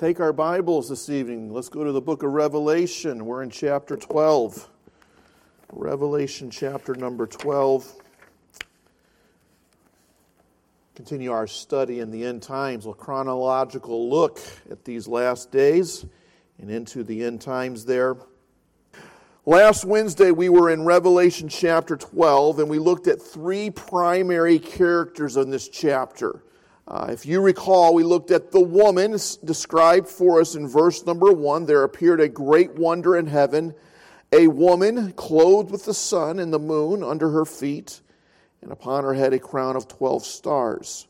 take our Bibles this evening. Let's go to the book of Revelation. We're in chapter 12. Revelation chapter number 12. Continue our study in the end times, a chronological look at these last days and into the end times there. Last Wednesday, we were in Revelation chapter 12, and we looked at three primary characters in this chapter. Uh, if you recall, we looked at the woman described for us in verse number one. There appeared a great wonder in heaven, a woman clothed with the sun and the moon under her feet, and upon her head a crown of 12 stars.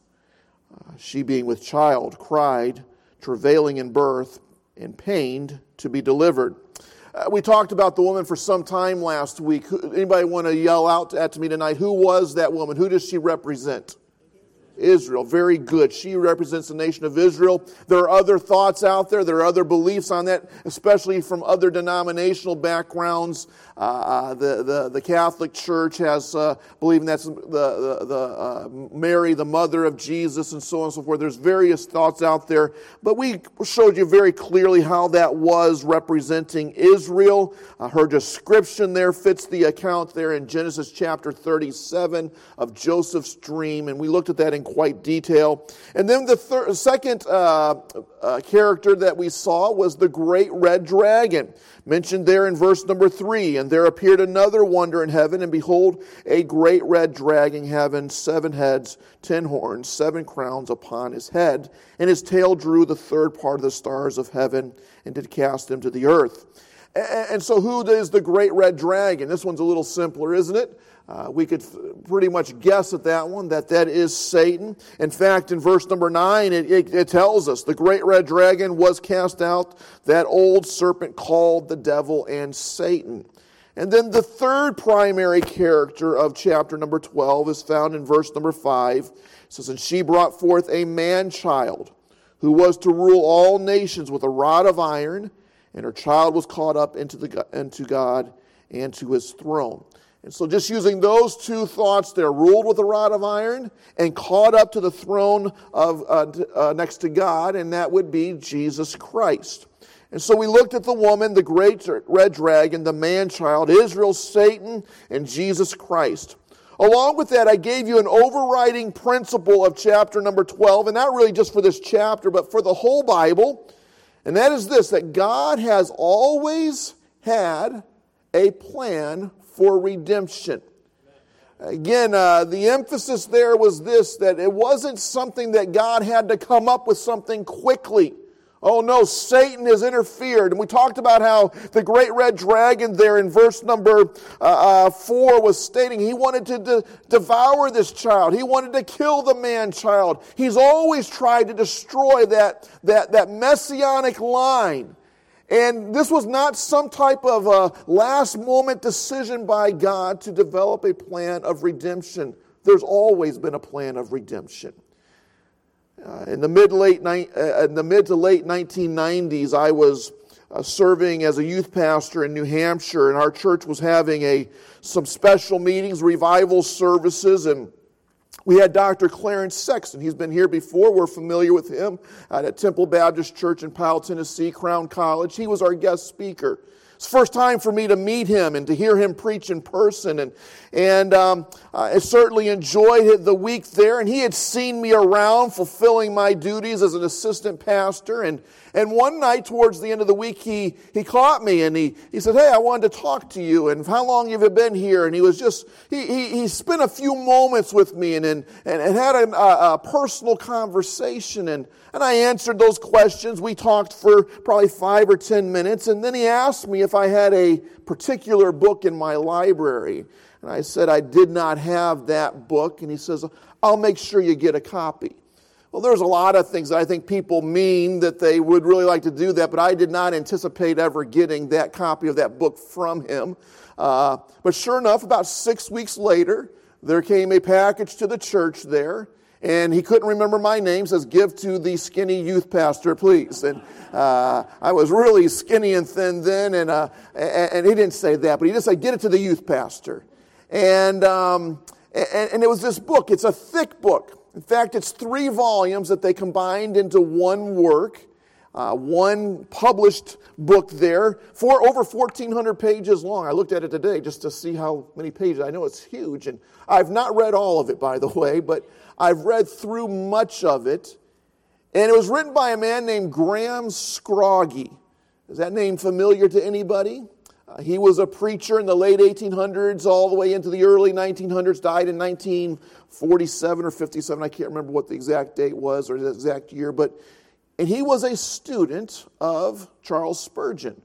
Uh, she, being with child, cried, travailing in birth, and pained to be delivered. Uh, we talked about the woman for some time last week. Anybody want to yell out at me tonight? Who was that woman? Who does she represent? Israel. Very good. She represents the nation of Israel. There are other thoughts out there. There are other beliefs on that, especially from other denominational backgrounds. Uh, uh, the, the, the Catholic Church has uh, believing that's the, the, the uh, Mary, the mother of Jesus, and so on and so forth. There's various thoughts out there, but we showed you very clearly how that was representing Israel. Uh, her description there fits the account there in Genesis chapter 37 of Joseph's dream, and we looked at that in quite detail. And then the third, second uh, character that we saw was the great red dragon mentioned there in verse number three. And there appeared another wonder in heaven, and behold, a great red dragon having seven heads, ten horns, seven crowns upon his head, and his tail drew the third part of the stars of heaven and did cast them to the earth. And so, who is the great red dragon? This one's a little simpler, isn't it? Uh, we could pretty much guess at that one that that is Satan. In fact, in verse number 9, it, it, it, tells us the great red dragon was cast out, that old serpent called the devil and Satan. And then the third primary character of chapter number 12 is found in verse number 5. It says, And she brought forth a man child who was to rule all nations with a rod of iron, and her child was caught up into, the, into God and to his throne. And so, just using those two thoughts they're ruled with a rod of iron and caught up to the throne of uh, uh, next to God, and that would be Jesus Christ. And so we looked at the woman, the great red dragon, the man child, Israel, Satan, and Jesus Christ. Along with that, I gave you an overriding principle of chapter number 12, and not really just for this chapter, but for the whole Bible. And that is this that God has always had a plan for redemption. Again, uh, the emphasis there was this that it wasn't something that God had to come up with something quickly. Oh no, Satan has interfered. And we talked about how the great red dragon there in verse number uh, uh, four was stating he wanted to de- devour this child. He wanted to kill the man child. He's always tried to destroy that, that, that messianic line. And this was not some type of a last moment decision by God to develop a plan of redemption. There's always been a plan of redemption. Uh, in the mid late uh, in the mid to late 1990s, I was uh, serving as a youth pastor in New Hampshire, and our church was having a some special meetings, revival services, and we had Dr. Clarence Sexton. He's been here before. We're familiar with him at Temple Baptist Church in Powell, Tennessee, Crown College. He was our guest speaker. It's the first time for me to meet him and to hear him preach in person. And, and um, I certainly enjoyed the week there. And he had seen me around fulfilling my duties as an assistant pastor. And, and one night towards the end of the week, he, he caught me and he, he said, Hey, I wanted to talk to you. And how long have you been here? And he was just, he, he, he spent a few moments with me and, and, and had a, a, a personal conversation. And, and I answered those questions. We talked for probably five or ten minutes. And then he asked me if I had a particular book in my library. And I said I did not have that book. And he says, I'll make sure you get a copy. Well, there's a lot of things that I think people mean that they would really like to do that, but I did not anticipate ever getting that copy of that book from him. Uh, but sure enough, about six weeks later, there came a package to the church there, and he couldn't remember my name. Says, "Give to the skinny youth pastor, please." And uh, I was really skinny and thin then, and, uh, and he didn't say that, but he just said, "Get it to the youth pastor." And um, and, and it was this book. It's a thick book. In fact, it's three volumes that they combined into one work. Uh, one published book there, for over 1,400 pages long. I looked at it today just to see how many pages. I know it's huge, and I've not read all of it, by the way, but I've read through much of it. And it was written by a man named Graham Scroggie. Is that name familiar to anybody? He was a preacher in the late 1800s all the way into the early 1900s, died in 1947 or 57. I can't remember what the exact date was or the exact year, but and he was a student of Charles Spurgeon.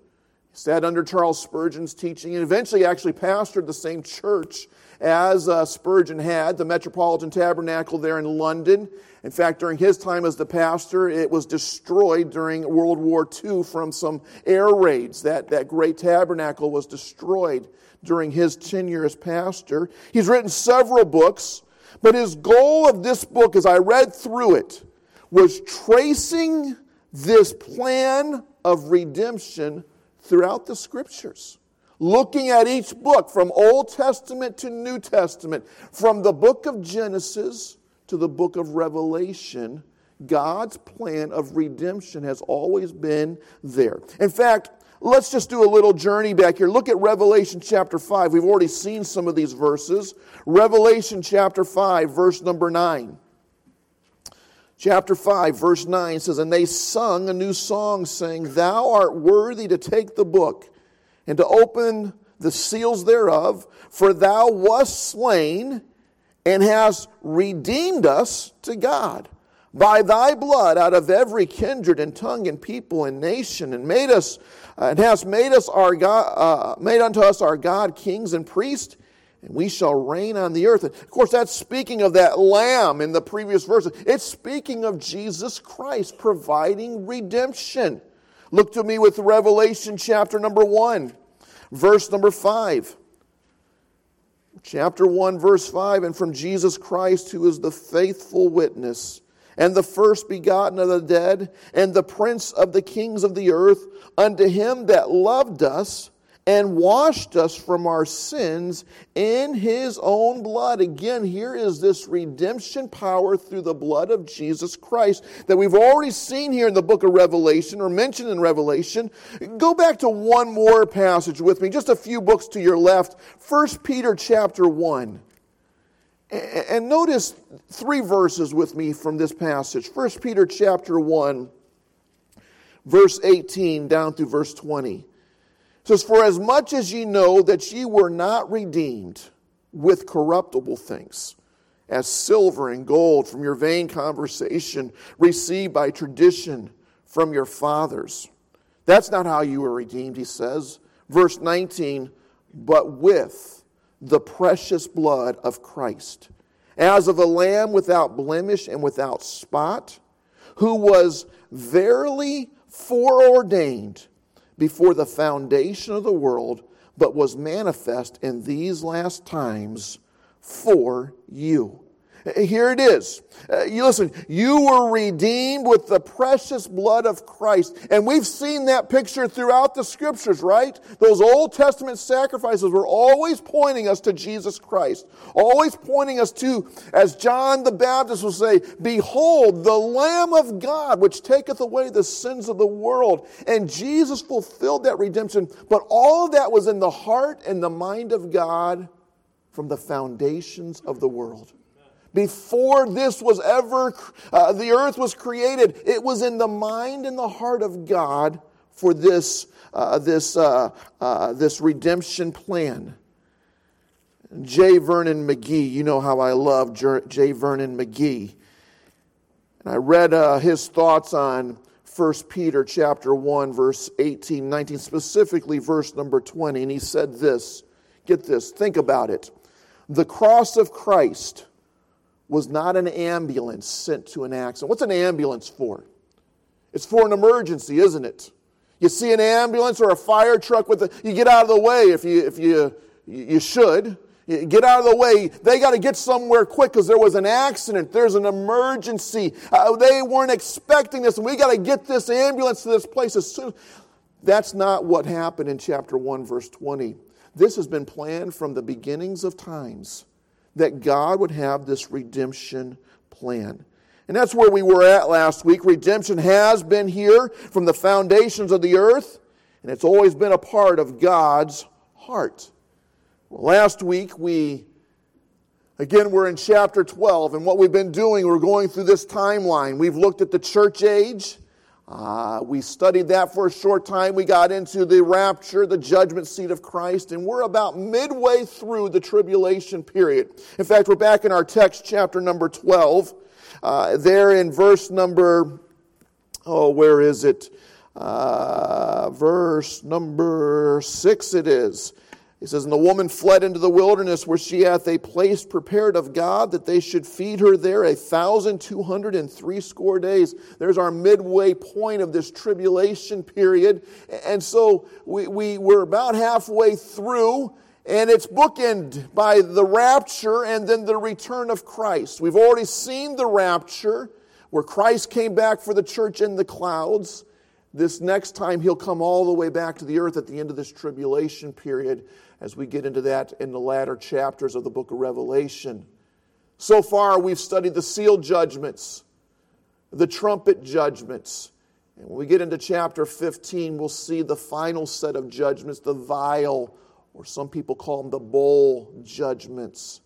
He sat under Charles Spurgeon's teaching and eventually actually pastored the same church as uh, Spurgeon had, the Metropolitan Tabernacle there in London. In fact, during his time as the pastor, it was destroyed during World War II from some air raids. That, that great tabernacle was destroyed during his tenure as pastor. He's written several books, but his goal of this book, as I read through it, was tracing this plan of redemption throughout the scriptures. Looking at each book from Old Testament to New Testament, from the book of Genesis to the book of Revelation, God's plan of redemption has always been there. In fact, let's just do a little journey back here. Look at Revelation chapter 5. We've already seen some of these verses. Revelation chapter 5, verse number 9. Chapter 5, verse 9 says, And they sung a new song, saying, Thou art worthy to take the book and to open the seals thereof, for thou wast slain and hast redeemed us to God by thy blood out of every kindred and tongue and people and nation, and made us and hast made us our God, uh, made unto us our God kings and priests and we shall reign on the earth. And of course, that's speaking of that lamb in the previous verse. It's speaking of Jesus Christ providing redemption. Look to me with Revelation chapter number 1, verse number 5. Chapter 1, verse 5 And from Jesus Christ, who is the faithful witness, and the first begotten of the dead, and the prince of the kings of the earth, unto him that loved us and washed us from our sins in his own blood. Again, here is this redemption power through the blood of Jesus Christ that we've already seen here in the book of Revelation or mentioned in Revelation. Go back to one more passage with me, just a few books to your left. 1 Peter chapter 1. And notice three verses with me from this passage. 1 Peter chapter 1, verse 18 down through verse 20 says, For as much as ye know that ye were not redeemed with corruptible things, as silver and gold from your vain conversation received by tradition from your fathers. That's not how you were redeemed, he says. Verse 19, but with the precious blood of Christ, as of a lamb without blemish and without spot, who was verily foreordained before the foundation of the world, but was manifest in these last times for you. Here it is. Uh, you listen, you were redeemed with the precious blood of Christ. And we've seen that picture throughout the scriptures, right? Those Old Testament sacrifices were always pointing us to Jesus Christ, always pointing us to, as John the Baptist will say, Behold, the Lamb of God, which taketh away the sins of the world. And Jesus fulfilled that redemption. But all that was in the heart and the mind of God from the foundations of the world. Before this was ever, uh, the earth was created, it was in the mind and the heart of God for this, uh, this, uh, uh this redemption plan. J. Vernon McGee, you know how I love J. Vernon McGee. And I read uh, his thoughts on 1 Peter chapter 1, verse 18, 19, specifically verse number 20. And he said this get this, think about it. The cross of Christ was not an ambulance sent to an accident. What's an ambulance for? It's for an emergency, isn't it? You see an ambulance or a fire truck with a, you get out of the way if you if you you should. Get out of the way. They got to get somewhere quick because there was an accident. There's an emergency. Uh, they weren't expecting this, and we got to get this ambulance to this place as soon. That's not what happened in chapter 1, verse 20. This has been planned from the beginnings of times that God would have this redemption plan. And that's where we were at last week. Redemption has been here from the foundations of the earth, and it's always been a part of God's heart. Well, last week we, again, we're in chapter 12, and what we've been doing, we're going through this timeline. We've looked at the church age. Uh, we studied that for a short time. We got into the rapture, the judgment seat of Christ, and we're about midway through the tribulation period. In fact, we're back in our text, chapter number 12. Uh, there in verse number, oh, where is it? Uh, verse number six it is. He says, And the woman fled into the wilderness where she hath a place prepared of God that they should feed her there a thousand two hundred and three score days. There's our midway point of this tribulation period. And so we, we were about halfway through and it's bookended by the rapture and then the return of Christ. We've already seen the rapture where Christ came back for the church in the clouds. This next time, he'll come all the way back to the earth at the end of this tribulation period as we get into that in the latter chapters of the book of Revelation. So far, we've studied the seal judgments, the trumpet judgments. And when we get into chapter 15, we'll see the final set of judgments, the vial or some people call them the bowl judgments.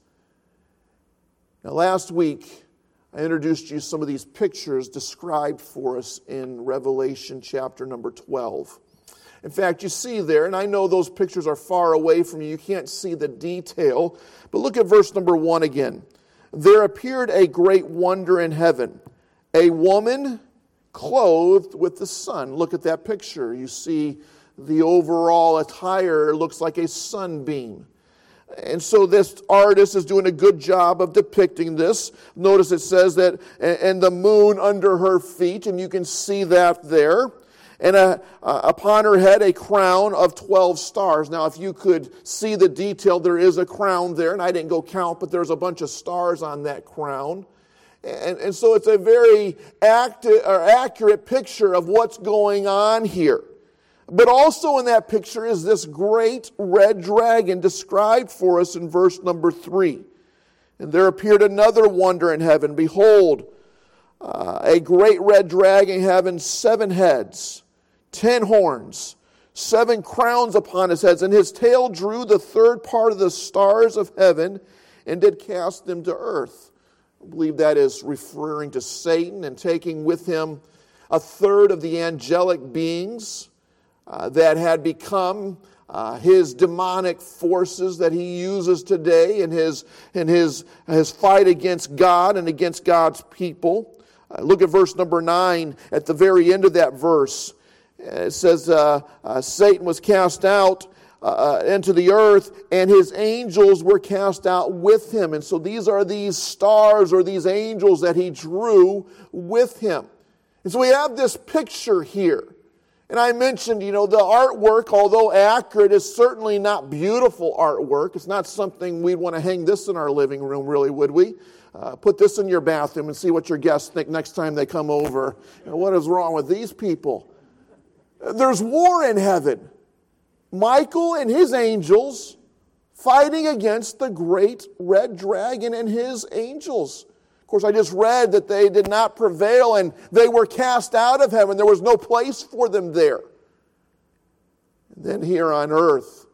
Now, last week, I introduced you some of these pictures described for us in Revelation chapter number 12. In fact, you see there, and I know those pictures are far away from you, you can't see the detail, but look at verse number one again. There appeared a great wonder in heaven, a woman clothed with the sun. Look at that picture. You see the overall attire looks like a sunbeam. And so this artist is doing a good job of depicting this. Notice it says that, and the moon under her feet, and you can see that there. And a, uh, upon her head, a crown of 12 stars. Now, if you could see the detail, there is a crown there, and I didn't go count, but there's a bunch of stars on that crown. And, and so it's a very active, or accurate picture of what's going on here. But also in that picture is this great red dragon described for us in verse number three. And there appeared another wonder in heaven. Behold, uh, a great red dragon having seven heads, ten horns, seven crowns upon his heads, and his tail drew the third part of the stars of heaven and did cast them to earth. I believe that is referring to Satan and taking with him a third of the angelic beings uh, that had become uh, his demonic forces that he uses today in his, in his, his fight against God and against God's people. Uh, look at verse number 9 at the very end of that verse. It says, uh, uh, Satan was cast out uh, into the earth, and his angels were cast out with him. And so these are these stars or these angels that he drew with him. And so we have this picture here and I mentioned, you know, the artwork, although accurate, is certainly not beautiful artwork. It's not something we'd want to hang this in our living room, really, would we? Uh, put this in your bathroom and see what your guests think next time they come over. You know, what is wrong with these people? There's war in heaven. Michael and his angels fighting against the great red dragon and his angels Of course, I just read that they did not prevail and they were cast out of heaven. There was no place for them there. And then here on earth,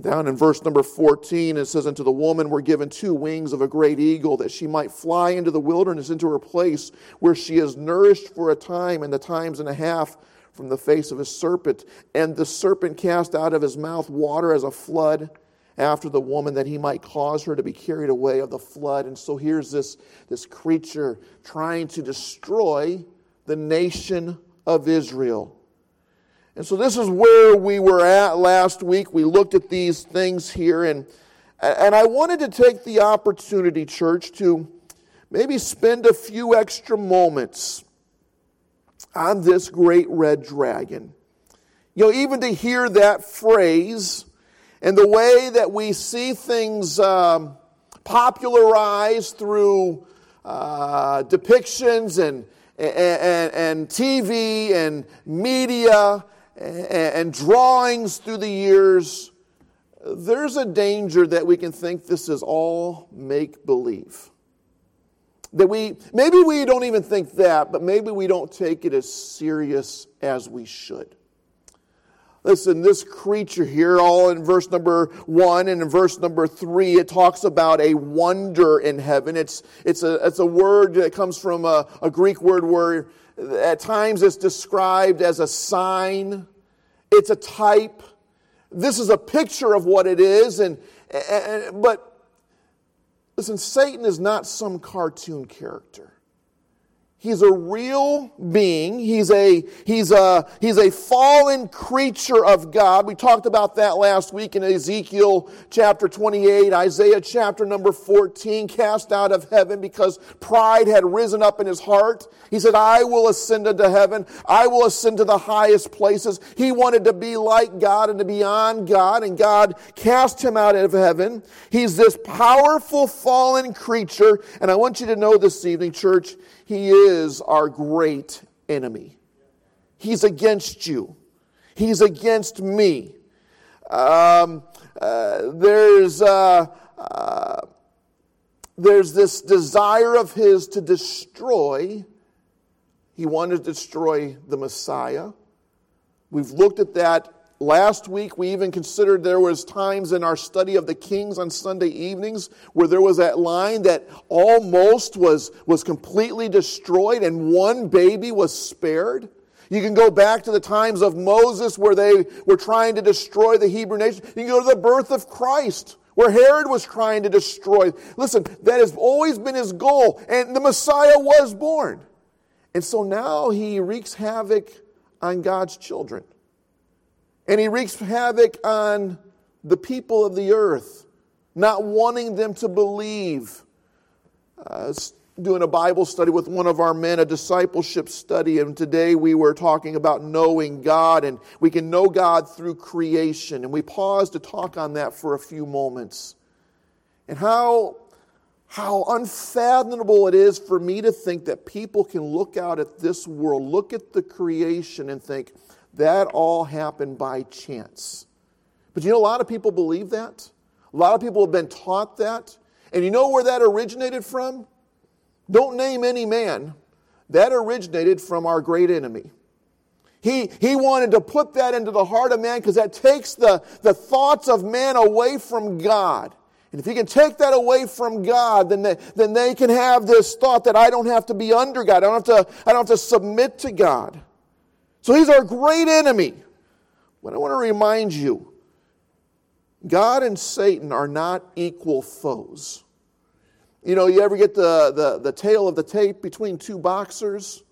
down in verse number 14, it says, Unto the woman were given two wings of a great eagle, that she might fly into the wilderness, into her place, where she is nourished for a time and the times and a half from the face of a serpent. And the serpent cast out of his mouth water as a flood after the woman that he might cause her to be carried away of the flood. And so here's this, this creature trying to destroy the nation of Israel. And so this is where we were at last week. We looked at these things here, and, and I wanted to take the opportunity, church, to maybe spend a few extra moments on this great red dragon. You know, even to hear that phrase, and the way that we see things um, popularized through uh, depictions and, and, and, TV and media and, and drawings through the years, there's a danger that we can think this is all make believe. That we, maybe we don't even think that, but maybe we don't take it as serious as we should. Listen, this creature here, all in verse number one and in verse number three, it talks about a wonder in heaven. It's, it's, a, it's a word that comes from a, a Greek word where at times it's described as a sign, it's a type. This is a picture of what it is, and, and but listen, Satan is not some cartoon character. He's a real being. He's a, he's, a, he's a fallen creature of God. We talked about that last week in Ezekiel chapter 28, Isaiah chapter number 14, cast out of heaven because pride had risen up in his heart. He said, I will ascend into heaven. I will ascend to the highest places. He wanted to be like God and to be on God, and God cast him out of heaven. He's this powerful fallen creature. And I want you to know this evening, church, he is our great enemy. He's against you, He's against me. Um, uh, there's, uh, uh, there's this desire of his to destroy. He wanted to destroy the Messiah. We've looked at that Last week, we even considered there was times in our study of the Kings on Sunday evenings where there was that line that almost was, was completely destroyed and one baby was spared. You can go back to the times of Moses where they were trying to destroy the Hebrew nation. You can go to the birth of Christ where Herod was trying to destroy. Listen, that has always been his goal, and the Messiah was born. And so now he wreaks havoc on God's children. And he wreaks havoc on the people of the earth, not wanting them to believe. Uh, doing a Bible study with one of our men, a discipleship study, and today we were talking about knowing God, and we can know God through creation. And we paused to talk on that for a few moments. And how, how unfathomable it is for me to think that people can look out at this world, look at the creation, and think, that all happened by chance. But you know, a lot of people believe that. A lot of people have been taught that. And you know where that originated from? Don't name any man. That originated from our great enemy. He, he wanted to put that into the heart of man because that takes the, the thoughts of man away from God. And if he can take that away from God, then they, then they can have this thought that I don't have to be under God. I don't have to, I don't have to submit to God. So he's our great enemy. But I want to remind you God and Satan are not equal foes. You know, you ever get the, the, the tale of the tape between two boxers?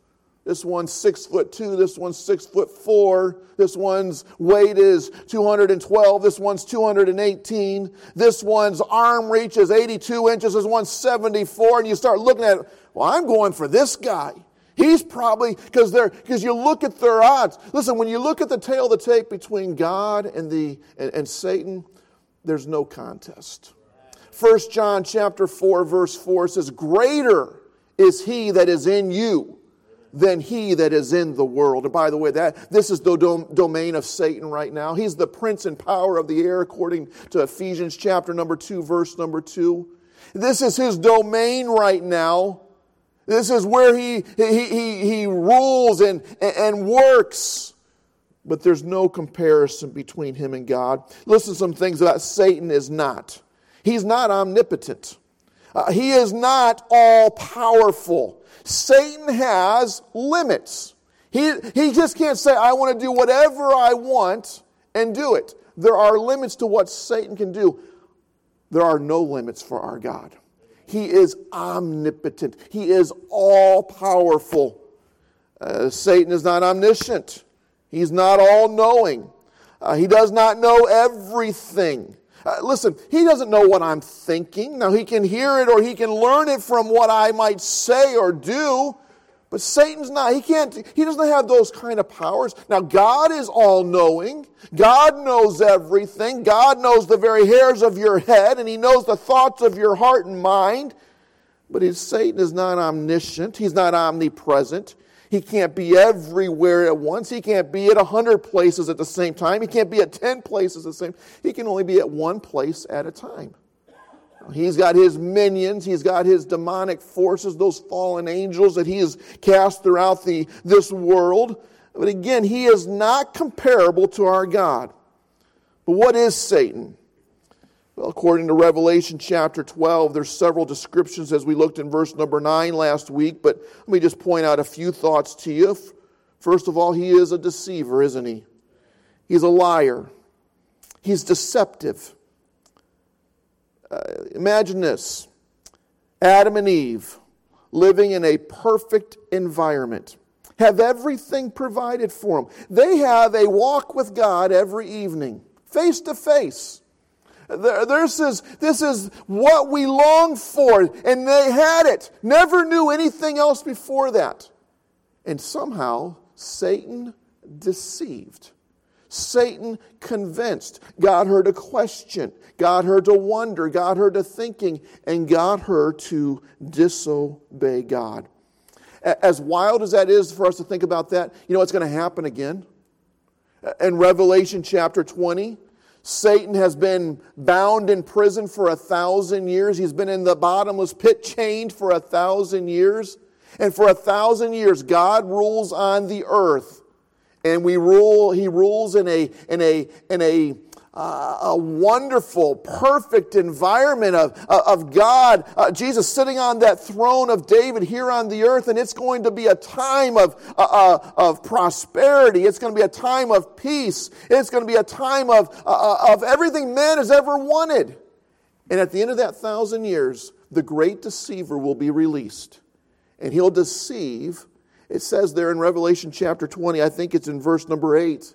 This one's six foot two, this one's six foot four, this one's weight is 212, this one's 218, this one's arm reach is 82 inches, this one's 74, and you start looking at it, well, I'm going for this guy. He's probably, because they're, because you look at their odds. Listen, when you look at the tale of the tape between God and, the, and, and Satan, there's no contest. 1 John chapter 4, verse 4 says, Greater is he that is in you than he that is in the world. And by the way, that this is the dom- domain of Satan right now. He's the prince and power of the air, according to Ephesians chapter number 2, verse number 2. This is his domain right now. This is where he, he, he, he rules and, and works. But there's no comparison between him and God. Listen to some things about Satan is not. He's not omnipotent. Uh, he is not all powerful. Satan has limits. He, he just can't say, I want to do whatever I want and do it. There are limits to what Satan can do. There are no limits for our God. He is omnipotent, He is all powerful. Uh, Satan is not omniscient, He's not all knowing, uh, He does not know everything. Uh, listen, he doesn't know what I'm thinking. Now, he can hear it or he can learn it from what I might say or do, but Satan's not. He can't, he doesn't have those kind of powers. Now, God is all knowing. God knows everything. God knows the very hairs of your head, and he knows the thoughts of your heart and mind. But Satan is not omniscient. He's not omnipresent. He can't be everywhere at once. He can't be at a hundred places at the same time. He can't be at ten places at the same. He can only be at one place at a time. He's got his minions, he's got his demonic forces, those fallen angels that he has cast throughout the, this world. But again, he is not comparable to our God. But what is Satan? Well, according to Revelation chapter 12, there's several descriptions as we looked in verse number 9 last week, but let me just point out a few thoughts to you. First of all, he is a deceiver, isn't he? He's a liar. He's deceptive. Uh, imagine this Adam and Eve living in a perfect environment, have everything provided for them. They have a walk with God every evening, face to face. This is, this is what we long for, and they had it. Never knew anything else before that. And somehow, Satan deceived. Satan convinced, got her to question, got her to wonder, got her to thinking, and got her to disobey God. As wild as that is for us to think about that, you know what's going to happen again? In Revelation chapter 20, Satan has been bound in prison for a thousand years. He's been in the bottomless pit chained for a thousand years. And for a thousand years, God rules on the earth. And we rule, he rules in a, in a, in a, uh, a wonderful, perfect environment of, of God, uh, Jesus sitting on that throne of David here on the earth, and it's going to be a time of, uh, uh of prosperity. It's going to be a time of peace. It's going to be a time of, uh, uh, of everything man has ever wanted. And at the end of that thousand years, the great deceiver will be released. And he'll deceive. It says there in Revelation chapter 20, I think it's in verse number 8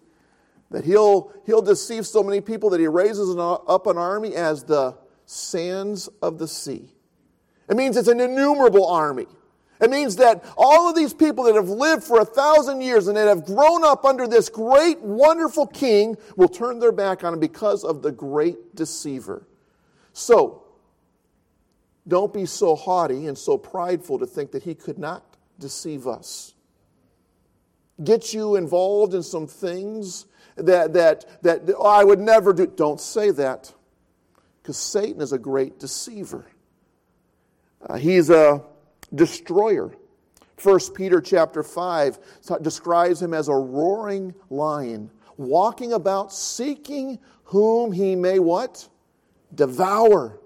that he'll, he'll deceive so many people that he raises an, up an army as the sands of the sea. It means it's an innumerable army. It means that all of these people that have lived for a thousand years and that have grown up under this great, wonderful king will turn their back on him because of the great deceiver. So, don't be so haughty and so prideful to think that he could not deceive us. Get you involved in some things that, that, that oh, I would never do. Don't say that because Satan is a great deceiver. Uh, he's a destroyer. First Peter chapter 5 describes him as a roaring lion, walking about seeking whom he may what? Devour,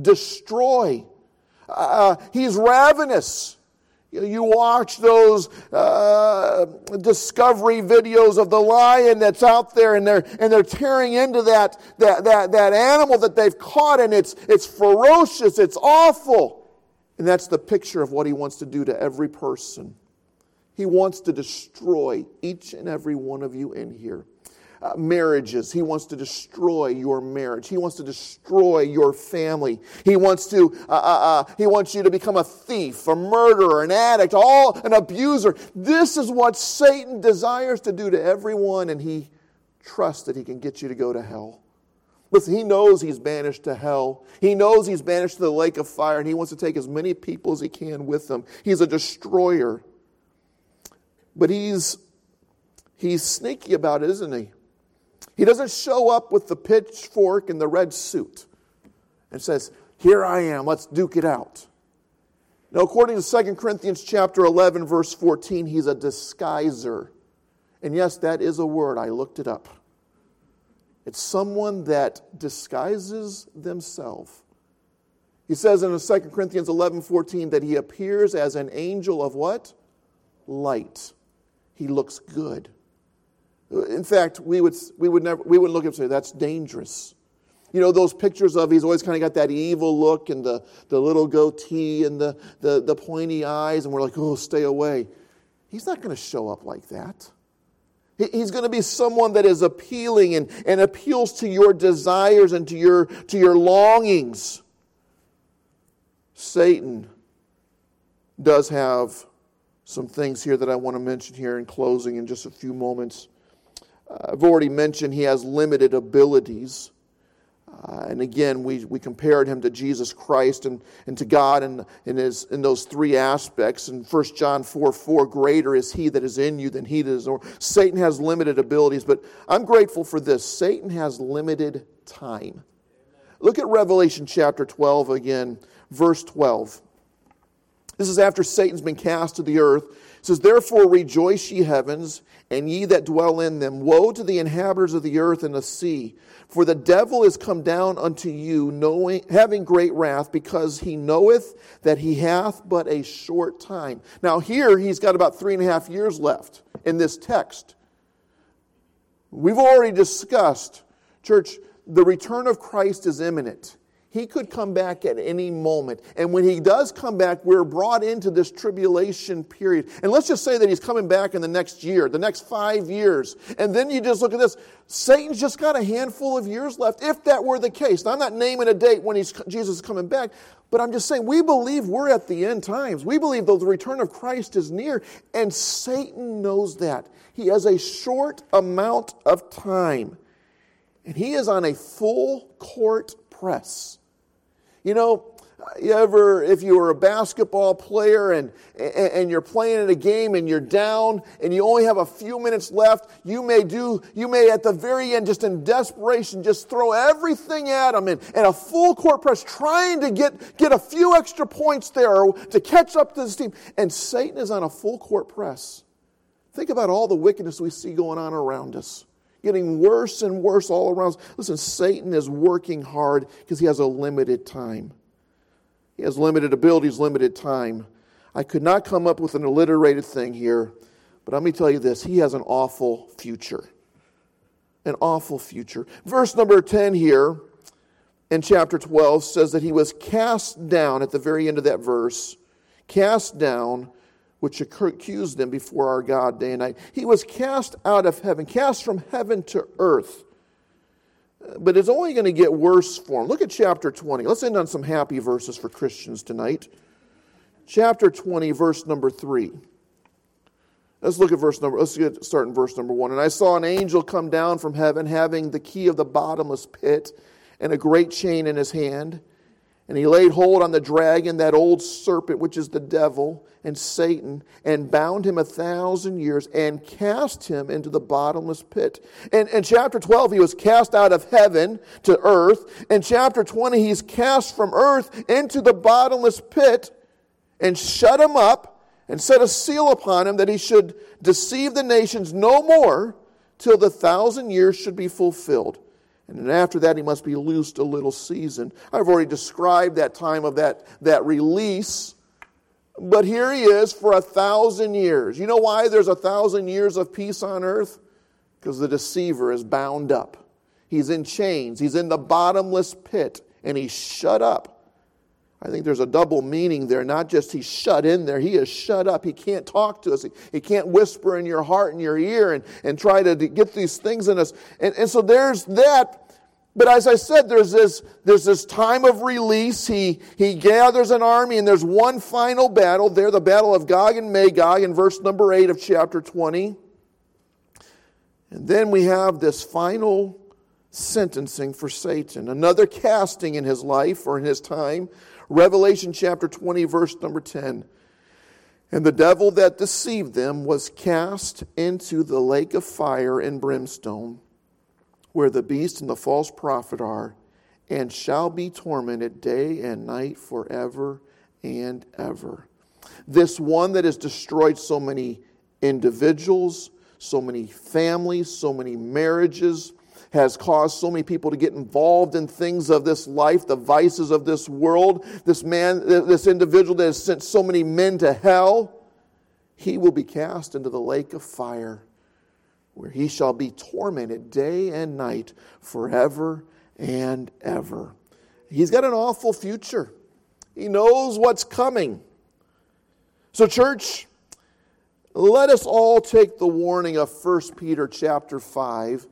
destroy. Uh, he's ravenous. You watch those uh, discovery videos of the lion that's out there, and they're and they're tearing into that that that that animal that they've caught, and it's it's ferocious, it's awful, and that's the picture of what he wants to do to every person. He wants to destroy each and every one of you in here uh, marriages. He wants to destroy your marriage. He wants to destroy your family. He wants to. Uh, uh, uh, he wants you to become a thief, a murderer, an addict, all an abuser. This is what Satan desires to do to everyone, and he trusts that he can get you to go to hell. Listen, he knows he's banished to hell. He knows he's banished to the lake of fire, and he wants to take as many people as he can with him. He's a destroyer. But he's he's sneaky about it, isn't he? He doesn't show up with the pitchfork and the red suit and says, Here I am, let's duke it out. Now, according to 2 Corinthians chapter 11, verse 14, he's a disguiser. And yes, that is a word. I looked it up. It's someone that disguises themselves. He says in 2 Corinthians 11, 14 that he appears as an angel of what? Light. He looks good. In fact, we would, we would never, we wouldn't look at him and say, that's dangerous. You know, those pictures of he's always kind of got that evil look and the, the little goatee and the, the, the pointy eyes, and we're like, oh, stay away. He's not going to show up like that. He's going to be someone that is appealing and, and appeals to your desires and to your, to your longings. Satan does have some things here that I want to mention here in closing in just a few moments. I've already mentioned he has limited abilities. Uh, and again, we, we compared him to Jesus Christ and, and to God in, in, his, in those three aspects. In 1 John 4 4, greater is he that is in you than he that is. Or Satan has limited abilities, but I'm grateful for this. Satan has limited time. Look at Revelation chapter 12 again, verse 12. This is after Satan's been cast to the earth. It says, Therefore rejoice, ye heavens, and ye that dwell in them. Woe to the inhabitants of the earth and the sea. For the devil is come down unto you, knowing, having great wrath, because he knoweth that he hath but a short time. Now, here he's got about three and a half years left in this text. We've already discussed, church, the return of Christ is imminent. He could come back at any moment. And when he does come back, we're brought into this tribulation period. And let's just say that he's coming back in the next year, the next five years. And then you just look at this. Satan's just got a handful of years left, if that were the case. Now, I'm not naming a date when he's, Jesus is coming back, but I'm just saying we believe we're at the end times. We believe that the return of Christ is near, and Satan knows that. He has a short amount of time, and he is on a full court press. You know, you ever, if you were a basketball player and, and you're playing in a game and you're down and you only have a few minutes left, you may do, you may at the very end, just in desperation, just throw everything at them and, and a full court press trying to get, get a few extra points there to catch up to this team. And Satan is on a full court press. Think about all the wickedness we see going on around us getting worse and worse all around. Listen, Satan is working hard because he has a limited time. He has limited abilities, limited time. I could not come up with an alliterated thing here, but let me tell you this he has an awful future. An awful future. Verse number 10 here in chapter 12 says that he was cast down at the very end of that verse, cast down which accused them before our God day and night. He was cast out of heaven, cast from heaven to earth. But it's only going to get worse for him. Look at chapter 20. Let's end on some happy verses for Christians tonight. Chapter 20, verse number 3. Let's look at verse number, let's get, start in verse number 1. And I saw an angel come down from heaven having the key of the bottomless pit and a great chain in his hand. And he laid hold on the dragon, that old serpent, which is the devil and Satan, and bound him a thousand years and cast him into the bottomless pit. And in chapter 12, he was cast out of heaven to earth. In chapter 20, he's cast from earth into the bottomless pit and shut him up and set a seal upon him that he should deceive the nations no more till the thousand years should be fulfilled. And then after that, he must be loosed a little season. I've already described that time of that, that release. But here he is for a thousand years. You know why there's a thousand years of peace on earth? Because the deceiver is bound up. He's in chains. He's in the bottomless pit, and he's shut up. I think there's a double meaning there. Not just he's shut in there, he is shut up. He can't talk to us. He, he can't whisper in your heart and your ear and, and try to, to get these things in us. And, and so there's that. But as I said, there's this, there's this time of release. He, he gathers an army, and there's one final battle there, the battle of Gog and Magog in verse number 8 of chapter 20. And then we have this final sentencing for Satan, another casting in his life or in his time. Revelation chapter 20, verse number 10. And the devil that deceived them was cast into the lake of fire and brimstone, where the beast and the false prophet are, and shall be tormented day and night forever and ever. This one that has destroyed so many individuals, so many families, so many marriages, has caused so many people to get involved in things of this life, the vices of this world. This man, this individual that has sent so many men to hell, he will be cast into the lake of fire where he shall be tormented day and night forever and ever. He's got an awful future. He knows what's coming. So, church, let us all take the warning of 1 Peter chapter 5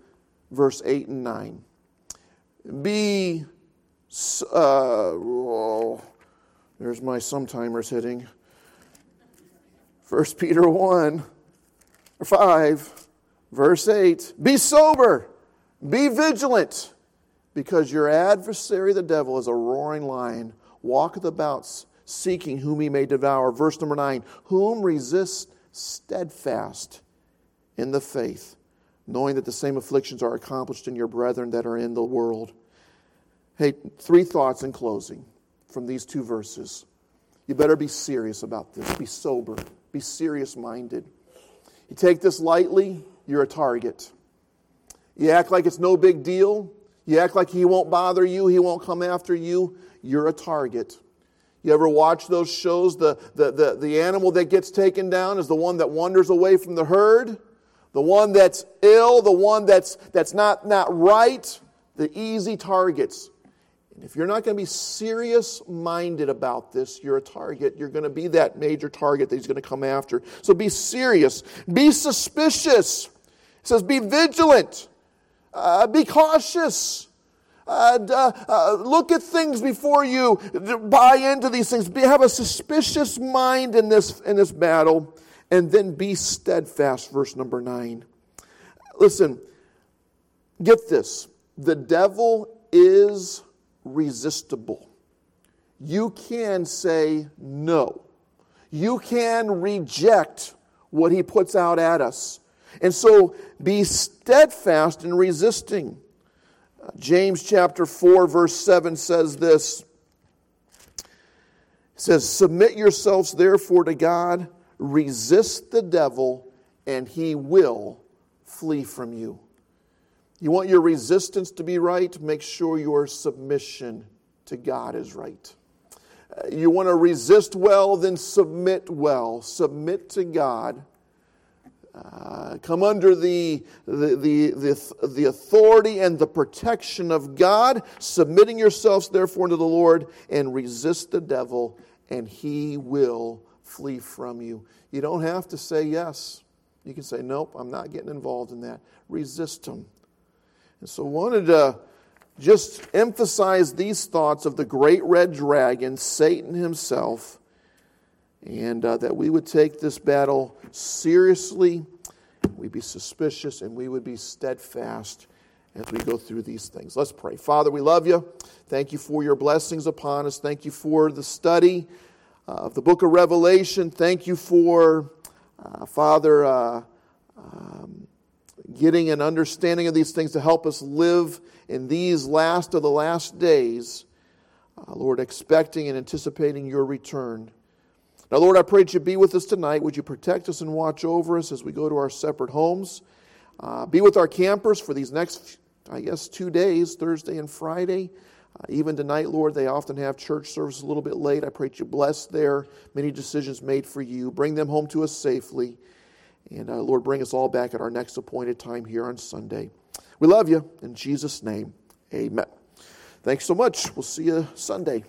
verse 8 and 9. Be, uh, oh, there's my sometimers hitting. 1 Peter 1, 5, verse 8. Be sober, be vigilant, because your adversary, the devil, is a roaring lion, walketh about seeking whom he may devour. Verse number 9. Whom resist steadfast in the faith knowing that the same afflictions are accomplished in your brethren that are in the world. Hey, three thoughts in closing from these two verses. You better be serious about this. Be sober. Be serious minded. You take this lightly, you're a target. You act like it's no big deal. You act like he won't bother you, he won't come after you. You're a target. You ever watch those shows? The, the, the, the animal that gets taken down is the one that wanders away from the herd, the one that's ill, the one that's, that's not, not right, the easy targets. And if you're not going to be serious minded about this, you're a target. You're going to be that major target that he's going to come after. So be serious. Be suspicious. It says, be vigilant. Uh, be cautious. Uh, uh, look at things before you buy into these things. Be, have a suspicious mind in this, in this battle. And then be steadfast, verse number nine. Listen, get this. The devil is resistible. You can say no. You can reject what he puts out at us. And so be steadfast in resisting. James chapter 4, verse 7 says this. It says, Submit yourselves therefore to God, resist the devil, and he will flee from you. You want your resistance to be right? Make sure your submission to God is right. Uh, you want to resist well, then submit well. Submit to God. Uh, come under the, the, the, the, the authority and the protection of God, submitting yourselves therefore to the Lord, and resist the devil, and he will flee from you. You don't have to say yes. You can say, Nope, I'm not getting involved in that. Resist them. And so, wanted to just emphasize these thoughts of the great red dragon, Satan himself, and uh, that we would take this battle seriously, we'd be suspicious, and we would be steadfast as we go through these things. Let's pray. Father, we love you. Thank you for your blessings upon us. Thank you for the study of the book of Revelation. Thank you for, uh, Father, uh, um, getting an understanding of these things to help us live in these last of the last days, uh, Lord, expecting and anticipating your return. Now, Lord, I pray that you be with us tonight. Would you protect us and watch over us as we go to our separate homes? Uh, be with our campers for these next, I guess, two days, Thursday and Friday. Uh, even tonight, Lord, they often have church service a little bit late. I pray you bless their many decisions made for you. Bring them home to us safely. And uh, Lord, bring us all back at our next appointed time here on Sunday. We love you. In Jesus' name, amen. Thanks so much. We'll see you Sunday.